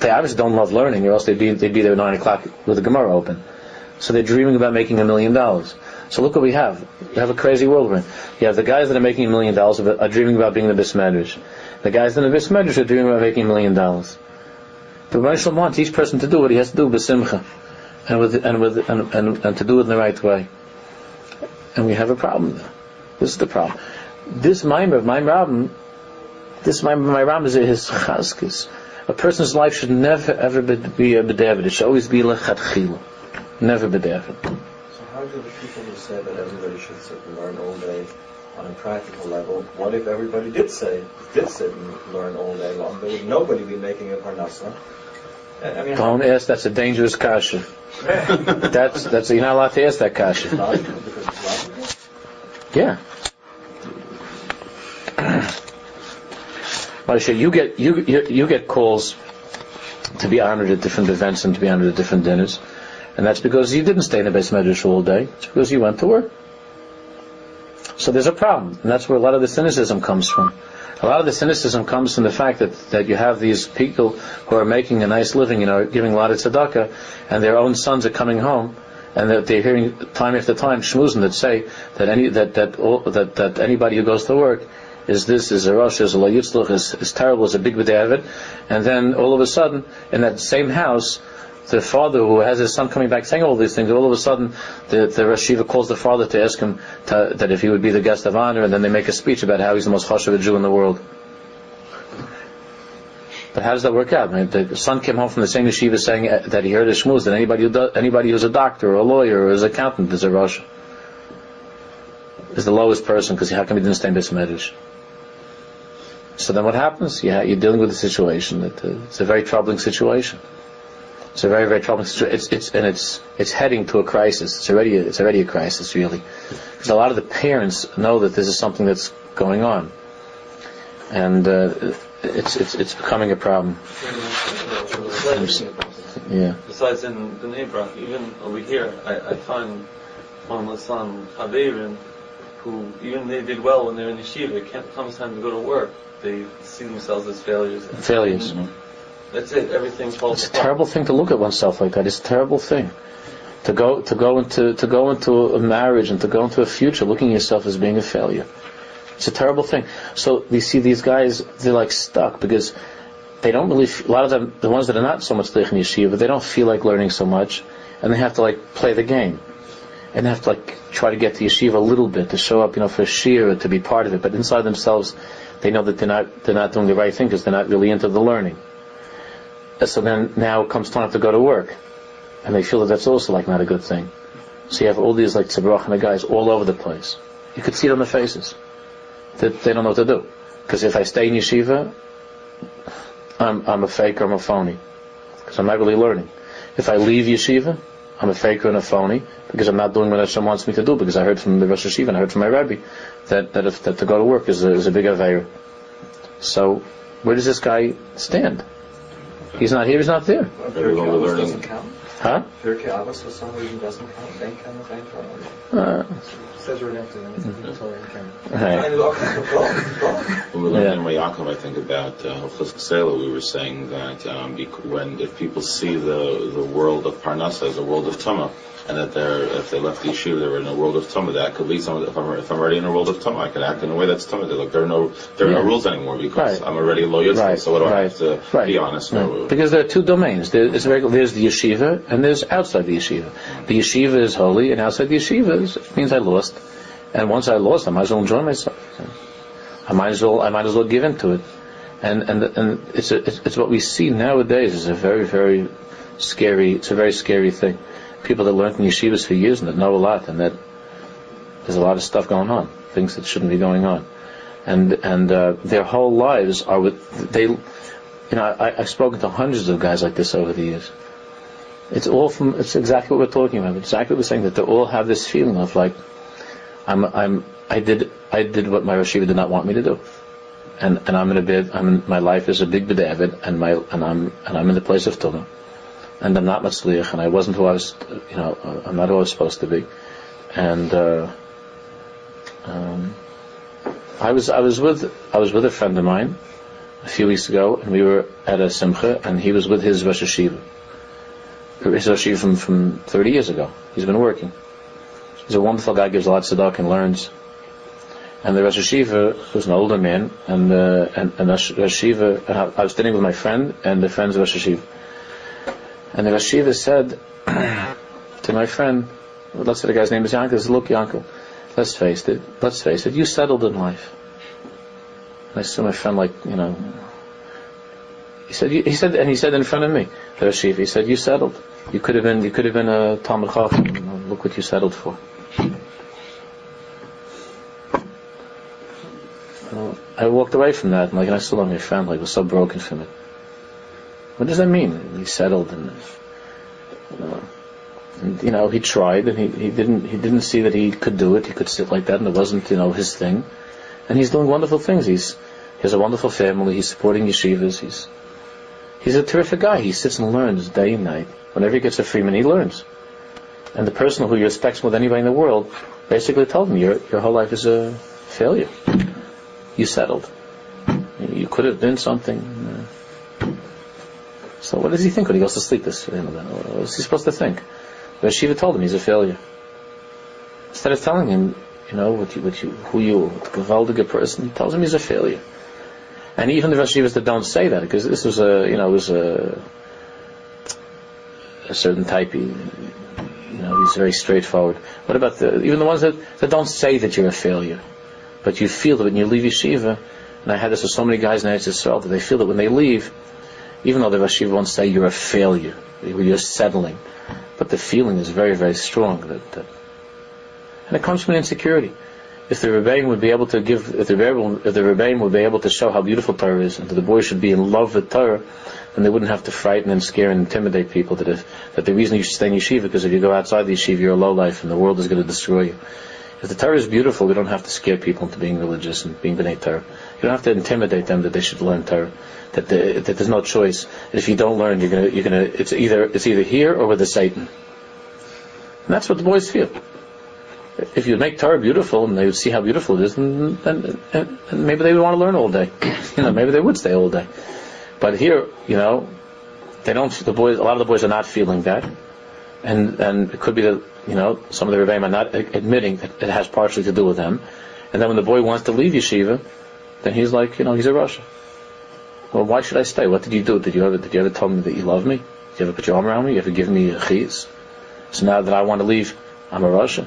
They obviously don't love learning, or else they'd be they'd be there at nine o'clock with the Gemara open. So they're dreaming about making a million dollars. So look what we have. We have a crazy world we're in. You have the guys that are making a million dollars are dreaming about being the best medrash. The guys in the best medrash are dreaming about making a million dollars. But Moshe wants each person to do what he has to do b'simcha, and with and with and, and, and to do it in the right way. And we have a problem there. This is the problem. This mimer, my Rabban, this my my Rabban is his chazkis. A person's life should never ever be a bedavid. It should always be lechatchila. Never bedavid. So how do the people who say that everybody should sit and learn all day on a practical level, what if everybody did say, did sit and learn all day long? There would nobody be making a parnasa. I mean, Don't ask. That's a dangerous kasha. *laughs* that's that's you're not allowed to ask that kasha. Yeah. Moshe, you get you, you you get calls to be honored at different events and to be honored at different dinners, and that's because you didn't stay in the beis medrash all day. It's because you went to work. So there's a problem, and that's where a lot of the cynicism comes from. A lot of the cynicism comes from the fact that, that you have these people who are making a nice living, you know, giving a lot of tzedakah, and their own sons are coming home, and that they're hearing time after time shmuzim that say that any that that, all, that that anybody who goes to work is this, is a Rosh, is a Layitzluch, is, is terrible, is a big B'David, and then all of a sudden, in that same house, the father who has his son coming back saying all these things, all of a sudden the, the Rosh calls the father to ask him to, that if he would be the guest of honor, and then they make a speech about how he's the most chashuv Jew in the world. But how does that work out? I mean, the son came home from the same yeshiva saying uh, that he heard a shmuz that anybody who does, anybody who's a doctor or a lawyer or is an accountant is a Rosh. Is the lowest person because how come he didn't stay in Bismedish? So then what happens? Yeah, you're dealing with a situation that uh, it's a very troubling situation. It's a very, very troubling situation. It's, it's, and it's, it's heading to a crisis. It's already, a, it's already a crisis, really. Because a lot of the parents know that this is something that's going on. And, uh, it's, it's, it's becoming a problem. Yeah. Besides in the neighborhood, even over here, I, I find one of my son, Chavevin, who, even they did well when they're in yeshiva, it comes time to go to work, they see themselves as failures. Failures. Mm-hmm. That's it. Everything falls. It's a terrible thing to look at oneself like that. It's a terrible thing. To go to go into to go into a marriage and to go into a future looking at yourself as being a failure. It's a terrible thing. So we see these guys, they're like stuck because they don't really. a lot of them, the ones that are not so much in yeshiva, they don't feel like learning so much, and they have to like play the game, and they have to like try to get to yeshiva a little bit to show up, you know, for shir to be part of it. But inside themselves, they know that they're not they're not doing the right thing because they're not really into the learning. So then now comes time to go to work, and they feel that that's also like not a good thing. So you have all these like tzibroch guys all over the place. You could see it on their faces that they don't know what to do. Because if I stay in yeshiva, I'm, I'm a faker, I'm a phony. Because I'm not really learning. If I leave yeshiva, I'm a faker and a phony because I'm not doing what Hashem wants me to do. Because I heard from the Rosh Yeshiva and I heard from my Rabbi that that, if, that to go to work is a, is a big affair. So where does this guy stand? He's not here. He's not there. Well, doesn't count. Huh? Pirkei Avos for some reason doesn't count. Bank count, bank uh, says right next to him. Right. When we learned yeah. in Yaakov, I think about uh, we were saying that um, when if people see the the world of Parnasa as a world of Tuma, and that they're if they left the yeshiva, they were in a world of Tuma, that could lead someone. If I'm if I'm already in a world of Tuma, I can act in a way that's Tuma. They're like there are no there are yeah. no rules anymore because right. I'm already loyal. Right. So what do I have to right. be honest? No. Because there are two domains. There's, there's the yeshiva and there's outside the yeshiva. The yeshiva is holy, and outside the yeshiva is, means I lost. And once I lost, I might as well enjoy myself. I might as well I might as well give into it. And and and it's a, it's, it's what we see nowadays is a very very scary. It's a very scary thing people that learned in yeshivas for years and that know a lot and that there's a lot of stuff going on, things that shouldn't be going on, and and uh, their whole lives are with they. You know, I, I've spoken to hundreds of guys like this over the years. It's all from. It's exactly what we're talking about. It's exactly what we're saying that they all have this feeling of like, I'm, I'm, I did, I did what my Rosh did not want me to do, and and I'm in a bid. I'm in, my life is a big b'david, and my and I'm and I'm in the place of Torah and I'm not matzliach, and I wasn't who I was, you know, I'm not who I was supposed to be, and uh, um, I was I was with I was with a friend of mine a few weeks ago, and we were at a simcha, and he was with his Rosh Yeshiva. his yeshiva from, from 30 years ago. He's been working. He's a wonderful guy, gives a lot of tzedakah and learns. And the Rosh Yeshiva was an older man, and uh, and, and Rosh Yeshiva, and I, I was standing with my friend and the friends Rosh Yeshiva. And the Rosh Yeshiva said to my friend, let's say the guy's name is Yankel, said, look Yankel, let's face it, let's face it, you settled in life. And I to my friend like, you know, he said, he said, and he said in front of me, the Rosh Yeshiva, he said, you settled. You could have been, you could have been a Talmud Chacham. Look what you settled for. I walked away from that, and like, and I still love my friend, like, was so broken from it. What does that mean? He settled, and you know, and, you know, he tried, and he, he didn't he didn't see that he could do it. He could sit like that, and it wasn't you know his thing. And he's doing wonderful things. He's he has a wonderful family. He's supporting yeshivas. He's he's a terrific guy. He sits and learns day and night. Whenever he gets a free minute, he learns. And the person who he respects more than anybody in the world basically told him, your your whole life is a failure you settled. You could have been something. So what does he think when he goes to sleep? This, you know, what is he supposed to think? The Shiva told him he's a failure. Instead of telling him, you know, what you, what you, who you, the gewaldige person, he tells him he's a failure. And even the Rashivas that don't say that, because this was a, you know, was a, a certain type, you know, he's very straightforward. What about the, even the ones that, that don't say that you're a failure? But you feel that when you leave yeshiva, and I had this with so many guys in Eretz Yisrael, that they feel that when they leave, even though the yeshiva won't say you're a failure, you're settling, but the feeling is very, very strong. That, that and it comes from insecurity. If the Rebbeim would be able to give, if the Rebbeim, if the Rebbeim would be able to show how beautiful Torah is, and that the boys should be in love with Torah, then they wouldn't have to frighten and scare and intimidate people. That if that the reason you should stay in yeshiva because if you go outside the yeshiva, you're a low life, and the world is going to destroy you. If the Torah is beautiful, we don't have to scare people into being religious and being B'nai Torah. You don't have to intimidate them that they should learn Torah. That, the, that there's no choice. If you don't learn, you're gonna, you're gonna, it's either, it's either here or with the Satan. And that's what the boys feel. If you make Torah beautiful and they would see how beautiful it is, then, then, then maybe they would want to learn all day. *coughs* You know, maybe they would stay all day. But here, you know, they don't. The boys, a lot of the boys are not feeling that, and and it could be that you know, some of the Rebbeim are not admitting that it has partially to do with them. And then when the boy wants to leave yeshiva, then he's like, you know, he's a rasha. Well, why should I stay? What did you do? Did you ever, did you ever tell me that you love me? Did you ever put your arm around me? Did You ever give me a chiz? So now that I want to leave, I'm a rasha.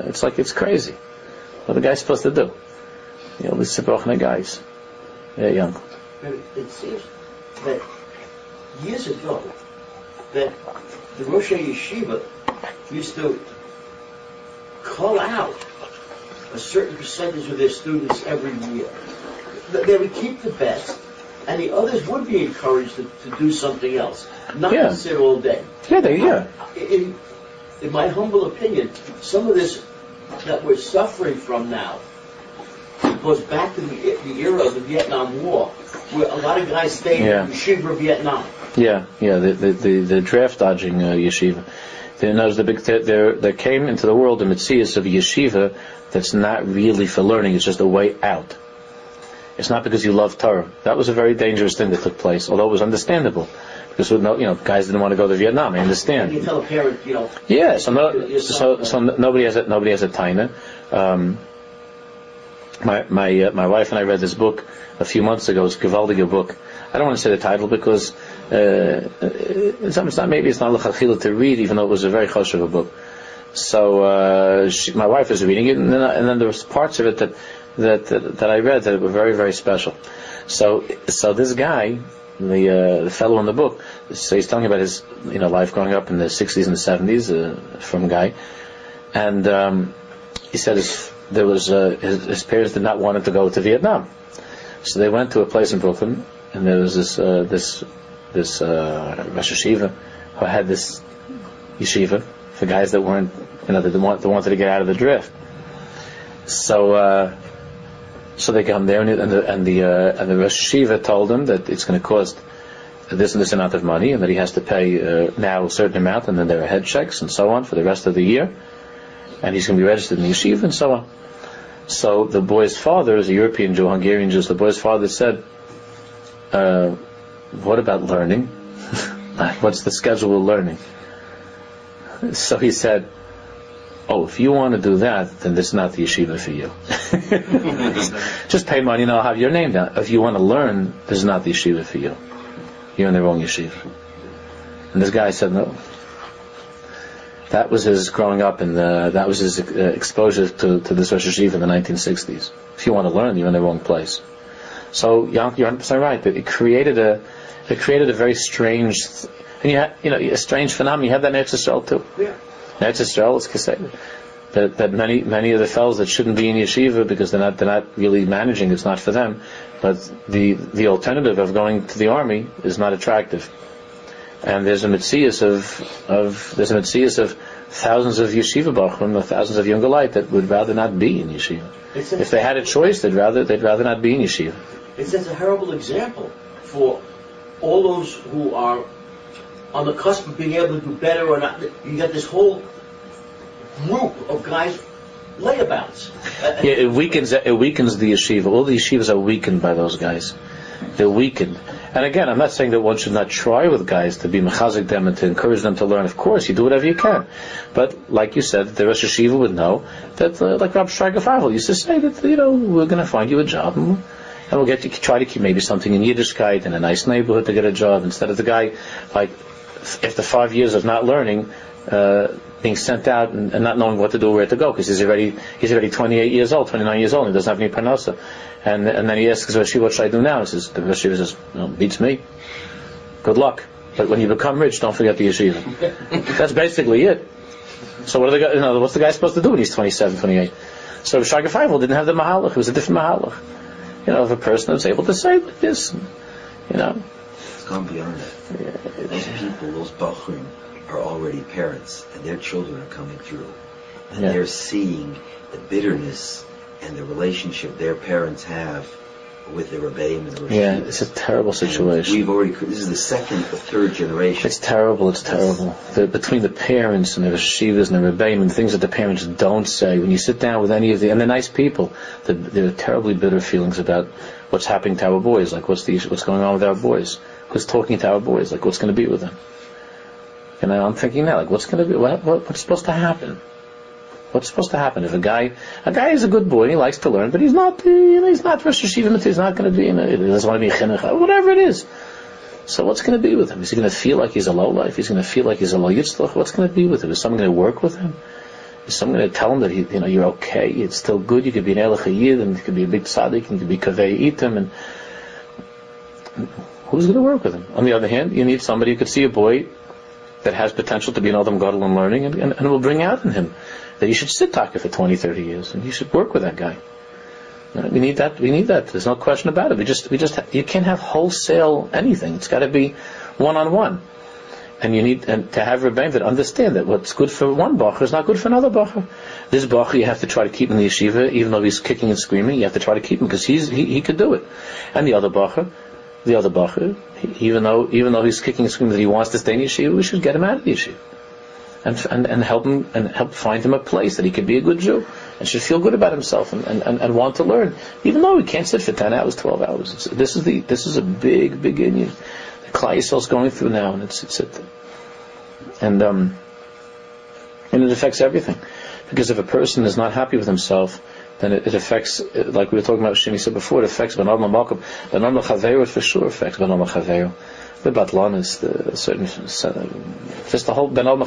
It's like, it's crazy. What the guy's supposed to do? You know, these Sibachna guys. Yeah, young. It seems that years ago, that the Rosh Yeshiva used to call out a certain percentage of their students every year. They would keep the best, and the others would be encouraged to, to do something else, not yeah. to sit all day. Yeah, they, yeah. In, in my humble opinion, some of this that we're suffering from now goes back to the, the era of the Vietnam War, where a lot of guys stayed yeah. in Yeshiva Vietnam. Yeah, yeah, the the, the, the draft dodging uh, yeshiva. There, the big, there, there came into the world a mitzvah of yeshiva that's not really for learning, it's just a way out. It's not because you love Torah. That was a very dangerous thing that took place, although it was understandable. Because you know, guys didn't want to go to Vietnam. I understand. You tell a parent, you know. Yeah, so, no, so, so nobody has a, nobody has a taina. Um, my my uh, my wife and I read this book a few months ago. It's a Gewaldige book. I don't want to say the title because uh, it's not, maybe it's not lechachila to read, even though it was a very choshev a book. So uh, she, my wife was reading it, and then, and then there was parts of it that, that that, that I read that were very very special. So so this guy, the uh, the fellow in the book, so he's telling about his you know life growing up in the 60s and the 70s uh, from guy, and um, he said his, there was uh, his, his parents did not want him to go to Vietnam, so they went to a place in Brooklyn, and there was this uh, this this uh, Rosh Yeshiva who had this yeshiva for guys that weren't, you know, that wanted to get out of the drift. So, uh, so they come there, and, the and the uh, and the Rosh Yeshiva told him that it's going to cost this and this amount of money, and that he has to pay uh, now a certain amount, and then there are head checks and so on for the rest of the year, and he's going to be registered in the yeshiva and so on. So the boy's father is a European Jew, Hungarian Jew. So the boy's father said, uh, what about learning? *laughs* What's the schedule of learning? So he said, oh, if you want to do that, then this is not the yeshiva for you. *laughs* Just pay money and I'll have your name down. If you want to learn, this is not the yeshiva for you. You're in the wrong yeshiva. And this guy said, no. That was his growing up and that was his uh, exposure to, to this Rosh Yeshiva in the 1960s. If you want to learn, you're in the wrong place. So Yank you're 100% right. It created a, it created a very strange, and you had, you know, a strange phenomenon. You had that in Eretz Yisrael too. Yeah. Eretz Yisrael is Kesed. That, that many many of the fellows that shouldn't be in yeshiva because they're not they're not really managing it's not for them, but the the alternative of going to the army is not attractive, and there's a mitzias of of there's a mitzias of thousands of yeshiva bachrim, or thousands of younger light that would rather not be in yeshiva. If they had a choice, they'd rather they'd rather not be in yeshiva. It sets a horrible example for all those who are on the cusp of being able to do better or not. You got this whole group of guys layabouts. *laughs* Yeah, it weakens it weakens the yeshiva. All the yeshivas are weakened by those guys. They're weakened. And again, I'm not saying that one should not try with guys to be mechazik them and to encourage them to learn. Of course, you do whatever you can. But like you said, the Rosh Yeshiva would know that, uh, like Shraga Feivel used to say that, you know, we're going to find you a job and, and we'll get to try to keep maybe something in Yiddishkeit in a nice neighborhood to get a job instead of the guy, like, after five years of not learning, uh, being sent out and, and, not knowing what to do, where to go, because he's already he's already 28 years old, 29 years old, and he doesn't have any parnasa. And and then he asks Rashi, what should I do now? He says, the Rashi says, well, beats me. Good luck. But when you become rich, don't forget the yeshiva. *laughs* That's basically it. So what are the you know, what's the guy supposed to do when he's 27, 28? So Feivel didn't have the mahalach. It was a different mahalach. You know, if a person was able to say this, you know. It's gone beyond that. Yeah, those people, those bachrim, are already parents, and their children are coming through, and yeah. they're seeing the bitterness and the relationship their parents have with the Rebbeim and the Rosh Yeah, it's a terrible situation. And we've already, this is the second or third generation. It's terrible, it's terrible. The, between the parents and the Rashivas and the Rebbeim and things that the parents don't say, when you sit down with any of the, and they're nice people, the, there are terribly bitter feelings about what's happening to our boys, like what's the, what's going on with our boys, who's talking to our boys, like what's going to be with them. And I'm thinking now, like what's going to be, what, what, what's supposed to happen? What's supposed to happen if a guy, a guy is a good boy, he likes to learn, but he's not, you know, he's not Rosh Yeshiva, he's not going to be, you know, he doesn't want to be a chinuch, whatever it is. So what's going to be with him? Is he going to feel like he's a low life? He's going to feel like he's a low yitzlach? What's going to be with him? Is someone going to work with him? Is someone going to tell him that he, you know, you're okay, it's still good, you could be an Elach Yid, and you could be a big tzaddik, and you could be kavei itim, and who's going to work with him? On the other hand, you need somebody who could see a boy that has potential to be an Adam Gadol and learning, and, and, and will bring out in him that you should sit taka for 20, 30 years, and you should work with that guy. Uh, we need that. We need that. There's no question about it. We just, we just, you can't have wholesale anything. It's got to be one on one. And you need and to have rebbeim that understand that what's good for one bacher is not good for another bacher. This bacher you have to try to keep in the yeshiva, even though he's kicking and screaming. You have to try to keep him because he's he, he could do it. And the other bacher, the other bacher, even though even though he's kicking and screaming that he wants to stay in yeshiva, we should get him out of yeshiva and, and, and help him and help find him a place that he could be a good Jew and should feel good about himself and, and, and, and want to learn, even though he can't sit for ten hours, twelve hours. It's, this is the this is a big big. The Klal is going through now, and it's it's it, and um and it affects everything because if a person is not happy with himself. Then it, it affects, like we were talking about, Shimi said before, it affects Banal Malkum. Banal Chaveru for sure affects Banal Chaveru the Batlanis, the certain, just the whole Ben Al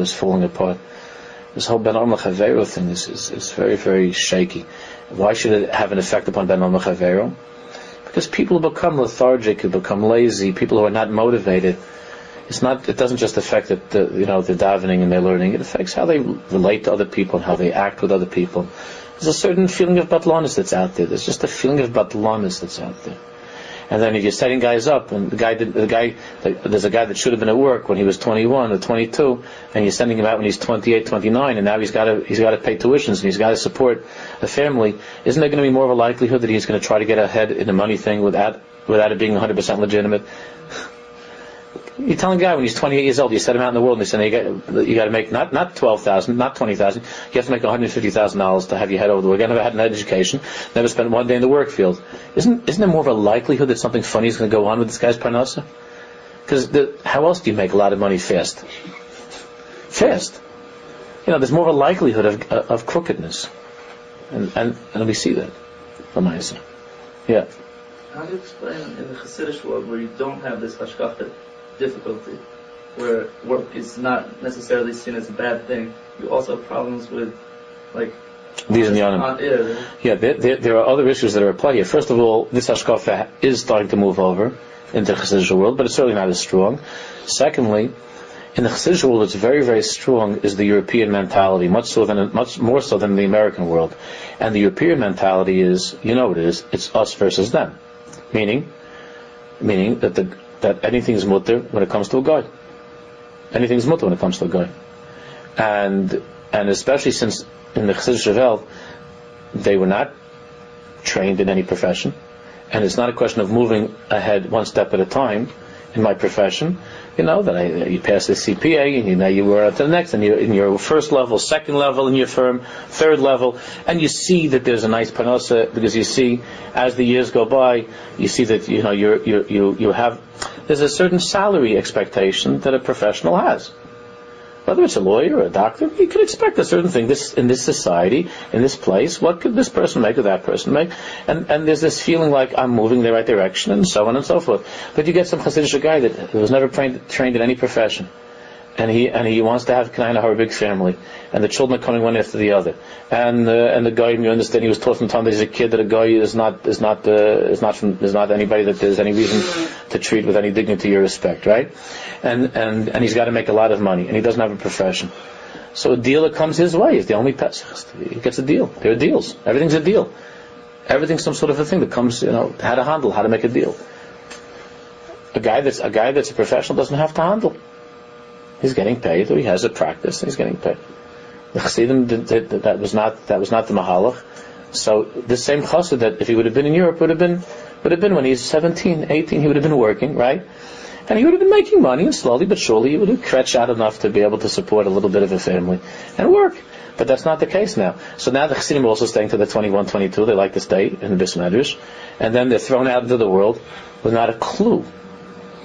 is falling apart. This whole Ben Al thing is, is, is, very, very shaky. Why should it have an effect upon Ben Al Because people become lethargic, who become lazy, people who are not motivated. It's not. It doesn't just affect the, the you know the davening and their learning. It affects how they relate to other people and how they act with other people. There's a certain feeling of batlanis that's out there. There's just a feeling of batlanis that's out there. And then if you're setting guys up, and the guy, did, the guy, there's a guy that should have been at work when he was 21 or 22, and you're sending him out when he's 28, 29, and now he's got to he's got to pay tuitions and he's got to support a family. Isn't there going to be more of a likelihood that he's going to try to get ahead in the money thing without without it being 100% legitimate? You're telling a guy when he's 28 years old, you set him out in the world, and you say you got, you got to make not not 12,000, not 20,000. You have to make 150,000 dollars to have your head over the world. You never had an education, never spent one day in the work field. Isn't isn't there more of a likelihood that something funny is going to go on with this guy's parnasa? Because how else do you make a lot of money fast? Fast. You know, there's more of a likelihood of, of crookedness. And, and, and we see that. Yeah. How do you explain in the Hasidic world where you don't have this hashkafa difficulty, where work is not necessarily seen as a bad thing, you also have problems with, like, these are uh, yeah, yeah there, there, there, are other issues that are at play here. First of all, this hashkafa is starting to move over into the Chassidish world, but it's certainly not as strong. Secondly, in the Chassidish world, it's very, very strong is the European mentality, much so than much more so than the American world. And the European mentality is, you know what it is, it's us versus them. Meaning, meaning that the that anything is mutter when it comes to a guy. Anything is mutter when it comes to a guy. And and especially since in the Chassidish Welt, they were not trained in any profession, and it's not a question of moving ahead one step at a time in my profession. You know I, you pass the CPA, and you know you were at the next, and you're in your first level, second level in your firm, third level, and you see that there's a nice parnasa because you see as the years go by, you see that you know you you you have there's a certain salary expectation that a professional has whether it's a lawyer or a doctor, you could expect a certain thing. This in this society, in this place, what could this person make or that person make? And and there's this feeling like I'm moving in the right direction, and so on and so forth. But you get some Hasidic guy that was never trained, trained in any profession and he and he wants to have of a big family, and the children are coming one after the other, and uh, and the guy you understand he was taught from time that he's a kid that a guy is not is not uh, is not from, is not anybody that there's any reason to treat with any dignity or respect, right? And and and he's got to make a lot of money, and he doesn't have a profession. So a deal that comes his way is the only Pesach. He gets a deal. There are deals. Everything's a deal. Everything's some sort of a thing that comes, you know, how to handle, how to make a deal. A guy that's a guy that's a professional doesn't have to handle. He's getting paid, he has a practice, he's getting paid. The Chassidim, that was not that was not the Mahalach. So the same chassid that if he would have been in Europe would have been would have been when he's 17, 18, he would have been working, right? And he would have been making money, and slowly but surely he would have stretched out enough to be able to support a little bit of a family and work. But that's not the case now. So now the Chassidim are also staying to the 21, 22. They like to stay in the Bismedrash. And then they're thrown out into the world with not a clue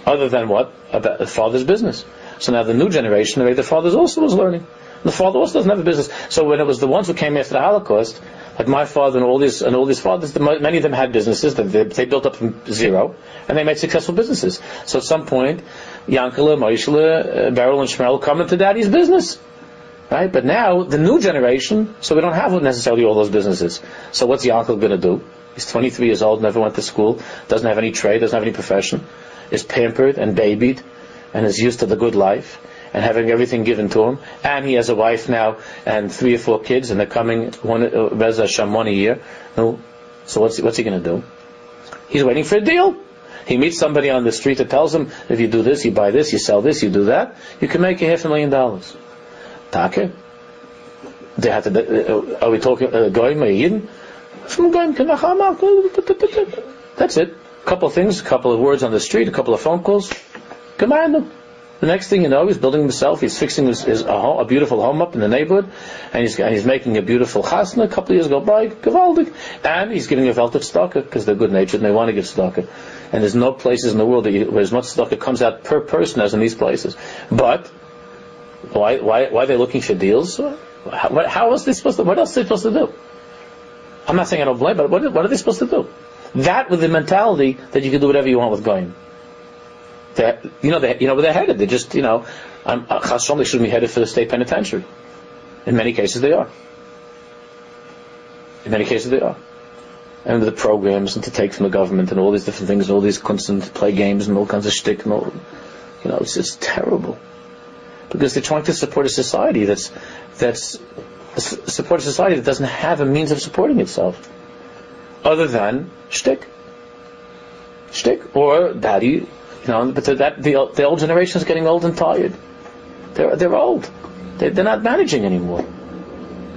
other than what? About the father's business. So now the new generation, the fathers also was learning. The father also doesn't have a business. So when it was the ones who came after the Holocaust, like my father and all these and all these fathers, many of them had businesses that they, they built up from zero, and they made successful businesses. So at some point, Yankele, Moishele, uh, Beryl, and Shmuel come into daddy's business. Right? But now, the new generation, so we don't have necessarily all those businesses. So what's Yankel going to do? He's 23 years old, never went to school, doesn't have any trade, doesn't have any profession, is pampered and babied, and is used to the good life and having everything given to him. And he has a wife now and three or four kids, and they're coming one uh, Reza Hashem one a year. No, so what's what's he going to do? He's waiting for a deal. He meets somebody on the street that tells him, if you do this, you buy this, you sell this, you do that, you can make a half a million dollars. Take. They to, uh, are we talking uh, goyim or yidden? From goyim That's it. A couple of things, a couple of words on the street, a couple of phone calls. Command him. The next thing you know, he's building himself. He's fixing his, his a, home, a, beautiful home up in the neighborhood, and he's, and he's making a beautiful chasna. A couple of years go by, gavaldik, and he's giving a velvet tzedakah because they're good natured and they want to give tzedakah. And there's no places in the world you, where as much tzedakah comes out per person as in these places. But why why why are they looking for deals? How, how else they supposed to? What else are they supposed to do? I'm not saying I don't blame, but what, what are they supposed to do? That with the mentality that you can do whatever you want with going. You know, they, you know where they're headed. They're just, you know, um, uh, they shouldn't be headed for the state penitentiary. In many cases, they are. In many cases, they are. And the programs and to take from the government and all these different things, and all these constant play games and all kinds of shtick and all, you know, it's just terrible. Because they're trying to support a society that's that's support a society that doesn't have a means of supporting itself, other than shtick, shtick, or daddy know, but that the, the old generation is getting old and tired. They're they're old. They, they're not managing anymore.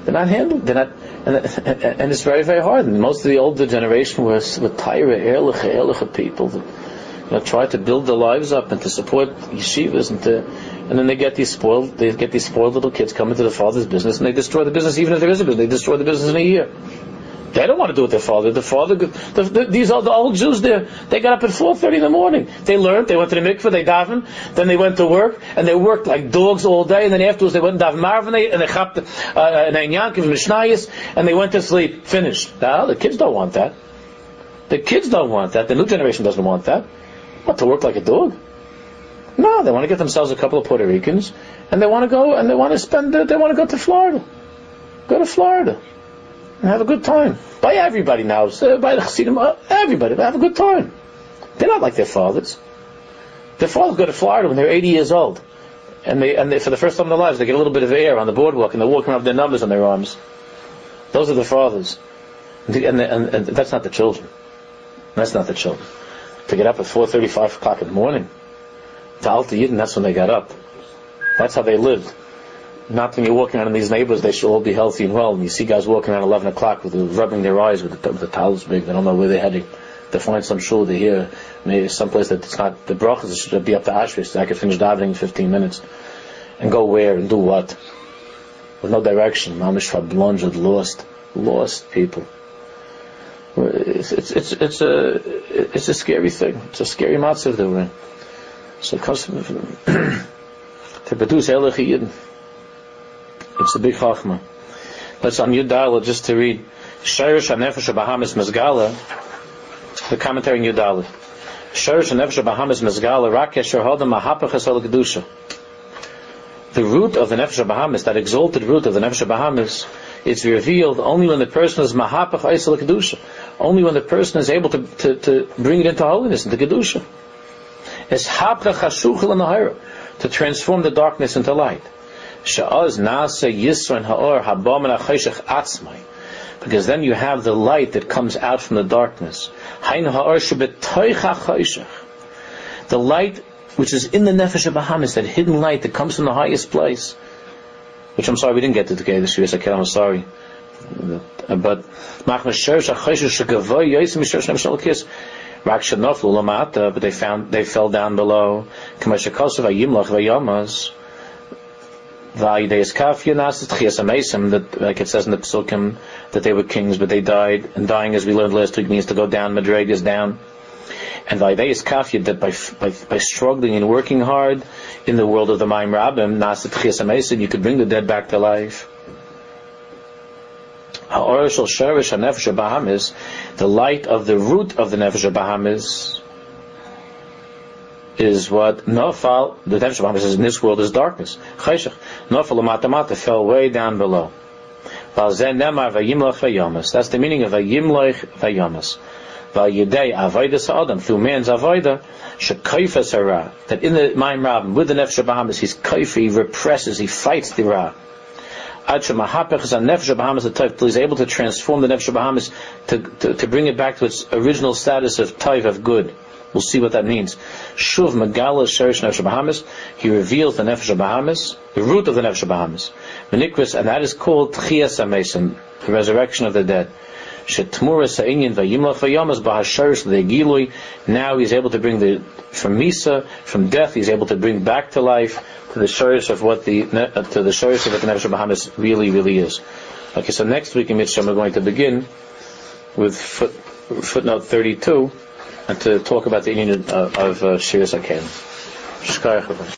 They're not handling. They're not, and, and it's very very hard. And most of the older generation were with tired, ehrliche, ehrliche people that you know try to build their lives up and to support yeshivas and to, and then they get these spoiled they get these spoiled little kids coming to the father's business and they destroy the business even if there is a business. They destroy the business in a year. They don't want to do it with their father. The father, the, the, these are the old Jews. There, they got up at four thirty in the morning. They learned. They went to the mikveh. They davened. Then they went to work, and they worked like dogs all day. And then afterwards, they went and davened and they and they chapped uh, an mishnayis, and they went to sleep. Finished. Now the kids don't want that. The kids don't want that. The new generation doesn't want that. What to work like a dog? No, they want to get themselves a couple of Puerto Ricans, and they want to go and they want to spend. They want to go to Florida. Go to Florida and have a good time. By everybody now, by the Chassidim, uh, everybody, have a good time. They're not like their fathers. Their fathers go to Florida when they're 80 years old, and they and they, for the first time in their lives they get a little bit of air on the boardwalk, and they're walking around with their numbers on their arms. Those are the fathers, and, and, and, and that's not the children. That's not the children. To get up at 4.35 o'clock in the morning, to Alta Yidden, that's when they got up. That's how they lived not when you're walking around in these neighbors, they should all be healthy and well. And you see guys walking around 11 o'clock with rubbing their eyes with the, the towels big. They don't know where they're heading. They find some shul they hear, maybe someplace that's not the brachas it should be up to Ashvis. I could finish davening in 15 minutes, and go where and do what, with no direction. Mamish blundered, lost, lost people. It's, it's, it's, it's a it's a scary thing. It's a scary matzav that we're in. So, it comes to produce Elach it's a big chachma. Let's on Yudala just to read Shirish HaNefesh Bahamas Mezgala, the commentary in Yudala. Shirish HaNefesh Bahamas Mezgala, Rakesh Hodam Mahapachas Al Kedusha. The root of the Nefesh Bahamas, that exalted root of the Nefesh Bahamas, is revealed only when the person is Mahapach Aisal Kedusha. Only when the person is able to, to, to bring it into holiness, into Kedusha. It's Hapach Hashuchel to transform the darkness into light. Sha'az nasa yisran ha'or habam atzmai. Because then you have the light that comes out from the darkness. Hain ha'or The light which is in the nefesh of Bahamas, that hidden light that comes from the highest place. Which I'm sorry we didn't get to today this year, so I'm sorry. But uh, but they found they fell down below that like it says in the Psukim that they were kings but they died and dying as we learned last week means to go down madregas down. And is kafya that by, by, by struggling and working hard in the world of the Maim Rabbim Nasit Chiyasamaisim you could bring the dead back to life. The light of the root of the Nefesh Bahamis is what Nofal, the Nefesh Bahamas says in this world is darkness. Chayshach. Nofal Matamata fell way down below. That's the meaning of Vayimloich Vayamas. Vayidei Avodah Adam, through man's Avodah, Shekayfas Hara, that in the Maim with the Nefesh Bahamas, he's kaifa, he represses, he fights the Ra. Till he's able to transform the Nefesh Bahamas to, to, to bring it back to its original status of Taif, of good. We'll see what that means. Shuv Megala Sherish Nefesh Bahamas. He reveals the Nefesh Bahamas, the root of the Nefesh Bahamas. Menikris, and that is called Tchias Amesim, the resurrection of the dead. Shetmura Sa'inyan Vayimlach Vayamas Bahasharish Legilui. Now he's able to bring the from Misa, from death, he's able to bring back to life to the shorish of what the uh, to the shorish of what the Nefesh Bahamas really, really is. Okay, so next week in Mitzvah we're going to begin with foot, footnote 32 and to talk about the union of, of uh, Shiras Akelim.